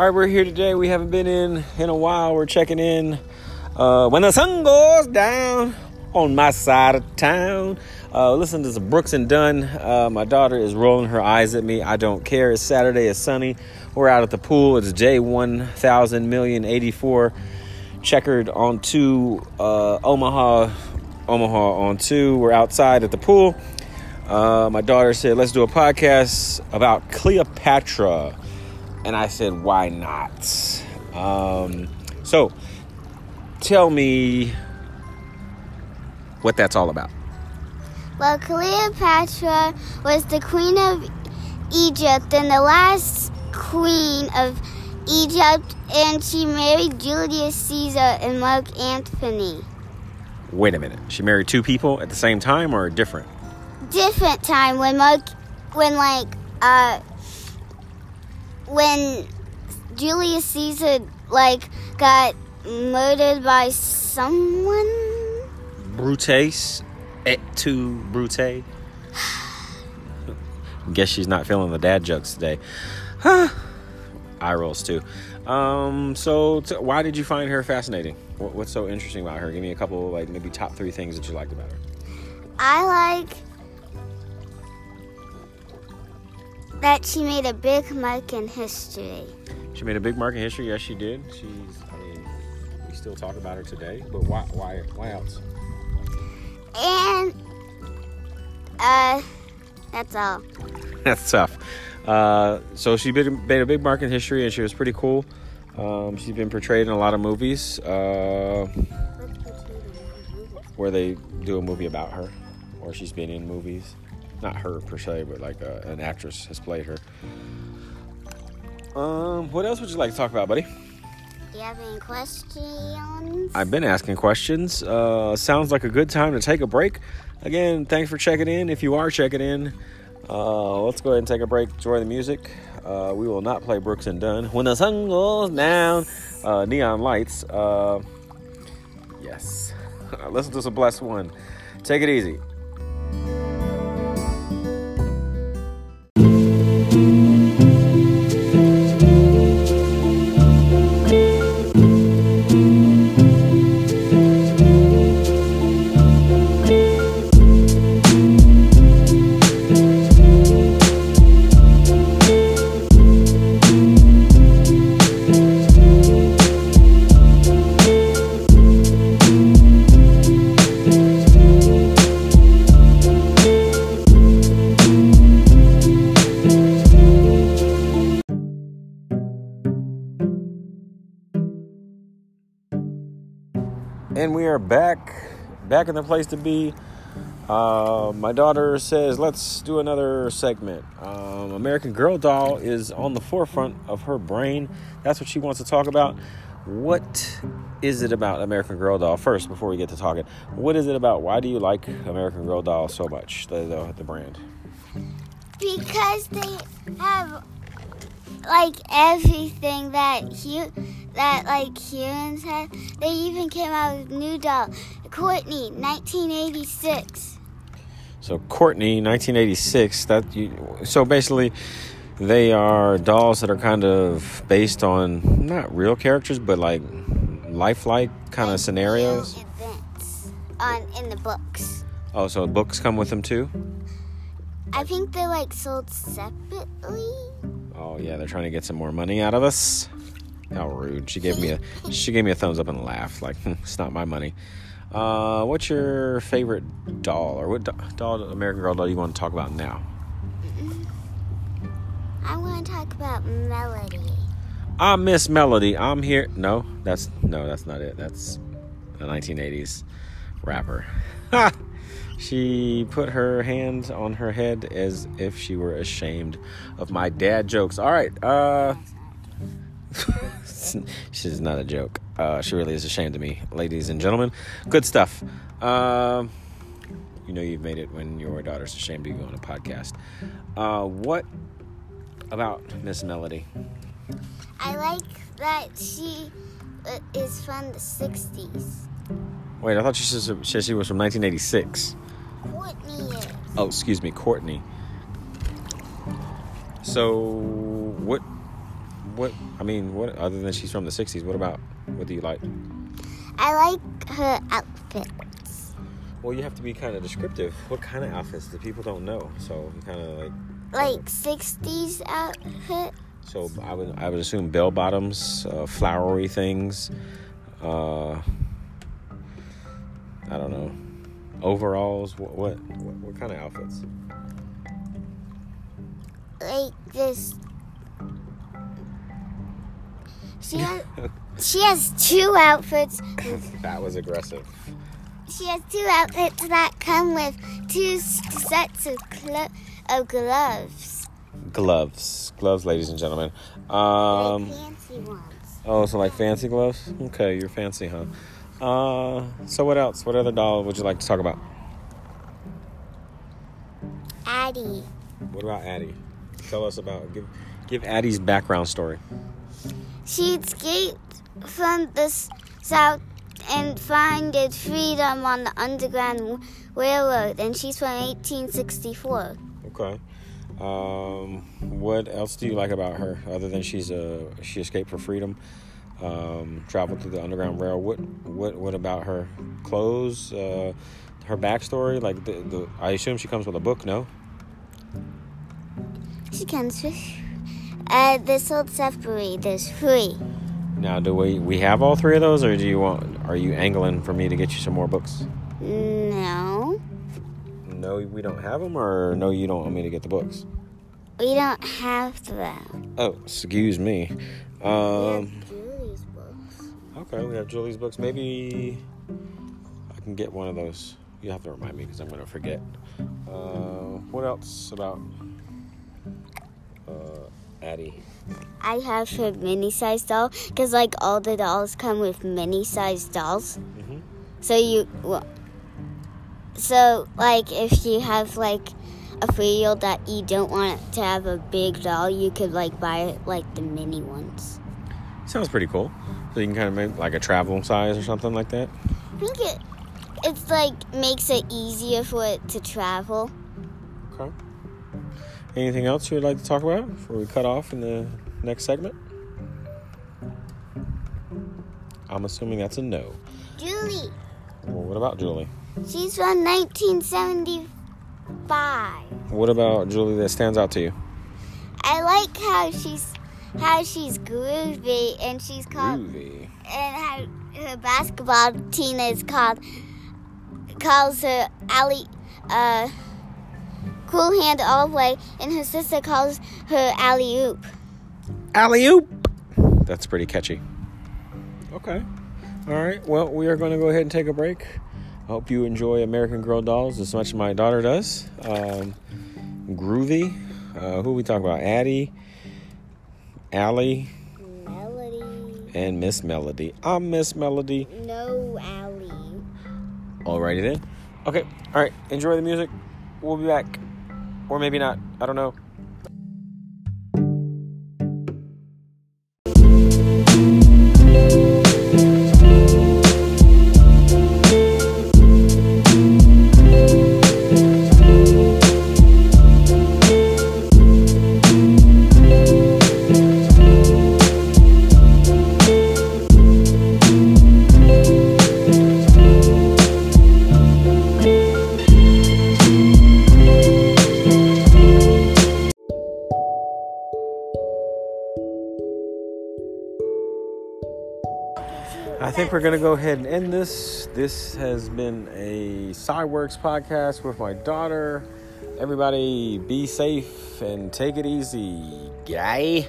All right, we're here today. We haven't been in in a while. We're checking in uh, when the sun goes down on my side of town. Uh, listen to some Brooks and Dunn. Uh, my daughter is rolling her eyes at me. I don't care. It's Saturday. It's sunny. We're out at the pool. It's J1000 million 84 checkered on two uh, Omaha. Omaha on two. We're outside at the pool. Uh, my daughter said, "Let's do a podcast about Cleopatra." And I said, why not? Um, so tell me what that's all about. Well, Cleopatra was the queen of Egypt and the last queen of Egypt, and she married Julius Caesar and Mark Antony. Wait a minute. She married two people at the same time or different? Different time when Mark, when like, uh, when Julius Caesar like got murdered by someone. Brutes, et tu Brute. Guess she's not feeling the dad jokes today. Huh. Eye rolls too. Um, so t- why did you find her fascinating? What, what's so interesting about her? Give me a couple, like maybe top three things that you liked about her. I like that she made a big mark in history. She made a big mark in history. Yes, she did. She's. I mean, we still talk about her today. But why? Why? Why else? And uh, that's all. That's tough. Uh, so she made, made a big mark in history, and she was pretty cool. Um, she's been portrayed in a lot of movies uh, where they do a movie about her, or she's been in movies. Not her per se, but like uh, an actress has played her. Um, what else would you like to talk about, buddy? Do you have any questions? I've been asking questions. Uh, sounds like a good time to take a break. Again, thanks for checking in. If you are checking in, uh, let's go ahead and take a break. Enjoy the music. Uh, we will not play Brooks and Dunn. When the sun goes down, uh, neon lights. Uh, yes. Listen to some blessed one. Take it easy. And we are back, back in the place to be. Uh, my daughter says, let's do another segment. Um, American Girl Doll is on the forefront of her brain. That's what she wants to talk about. What is it about American Girl Doll? First, before we get to talking, what is it about? Why do you like American Girl Doll so much, the, the, the brand? Because they have like everything that hu- that like humans have. They even came out with new doll, Courtney, 1986. So Courtney, 1986. That you, so basically, they are dolls that are kind of based on not real characters, but like lifelike kind of scenarios. Events on in the books. Oh, so books come with them too. I think they're like sold separately. Oh yeah, they're trying to get some more money out of us. How rude! She gave me a she gave me a thumbs up and laughed like "Hmm, it's not my money. Uh, what's your favorite doll or what do- doll, American Girl doll, you want to talk about now? I want to talk about Melody. I'm Miss Melody. I'm here. No, that's no, that's not it. That's a 1980s rapper. She put her hand on her head as if she were ashamed of my dad jokes. All right. Uh She's not a joke. Uh, she really is ashamed of me, ladies and gentlemen. Good stuff. Um, you know you've made it when your daughter's ashamed of you on a podcast. Uh, what about Miss Melody? I like that she uh, is from the 60s. Wait, I thought she said she she was from 1986. Courtney is. Oh, excuse me, Courtney. So, what what? I mean, what? Other than she's from the '60s, what about? What do you like? I like her outfits. Well, you have to be kind of descriptive. What kind of outfits? The people don't know, so you kind of like. Like 60s outfit. So I would I would assume bell bottoms, uh, flowery things. Uh, I don't know, overalls. What what what, what kind of outfits? Like this. She has, she has two outfits. that was aggressive. She has two outfits that come with two sets of, clo- of gloves. Gloves, gloves, ladies and gentlemen. like Um, fancy ones. oh, so like fancy gloves? Okay, you're fancy, huh? Uh, so what else? What other doll would you like to talk about? Addie. What about Addie? Tell us about give give Addie's background story. She escaped from the south and found freedom on the Underground Railroad, and she's from 1864. Okay. Um, what else do you like about her other than she's a she escaped for freedom, um, traveled through the underground rail? What what what about her clothes? Uh, her backstory? Like the, the I assume she comes with a book. No. She comes with uh, this old Sudbury. There's three. Now, do we we have all three of those, or do you want? Are you angling for me to get you some more books? No, No, we don't have them, or no, you don't want me to get the books. we don't have them. Oh, excuse me. Um, we have Julie's books. okay, we have Julie's books. Maybe I can get one of those. You have to remind me because I'm gonna forget. Uh, what else about uh, Addie? I have her mini size doll because like all the dolls come with mini size dolls. Mhm. So you, well, so like if you have like a three-year-old that you don't want to have a big doll, you could like buy like the mini ones. Sounds pretty cool. So you can kind of make like a travel size or something like that. I think it, it's like makes it easier for it to travel. Okay. Anything else you'd like to talk about before we cut off in the next segment? I'm assuming that's a no. Julie, Well, what about Julie? she's from 1975. What about Julie that stands out to you? I like how she's how she's groovy and she's called Groovy. and how her basketball team is called calls her Ali uh cool hand all the way and her sister calls her alley oop. Alley oop. That's pretty catchy. Okay. All right. Well, we are going to go ahead and take a break. I hope you enjoy American Girl Dolls as much as my daughter does. Um, groovy. Uh, who we talking about? Addie, Allie, Melody. and Miss Melody. I'm Miss Melody. No alley. Alrighty then. Okay. All right. Enjoy the music. We'll be back. Or maybe not. I don't know. I think we're going to go ahead and end this. This has been a Cyworks podcast with my daughter. Everybody be safe and take it easy, guy.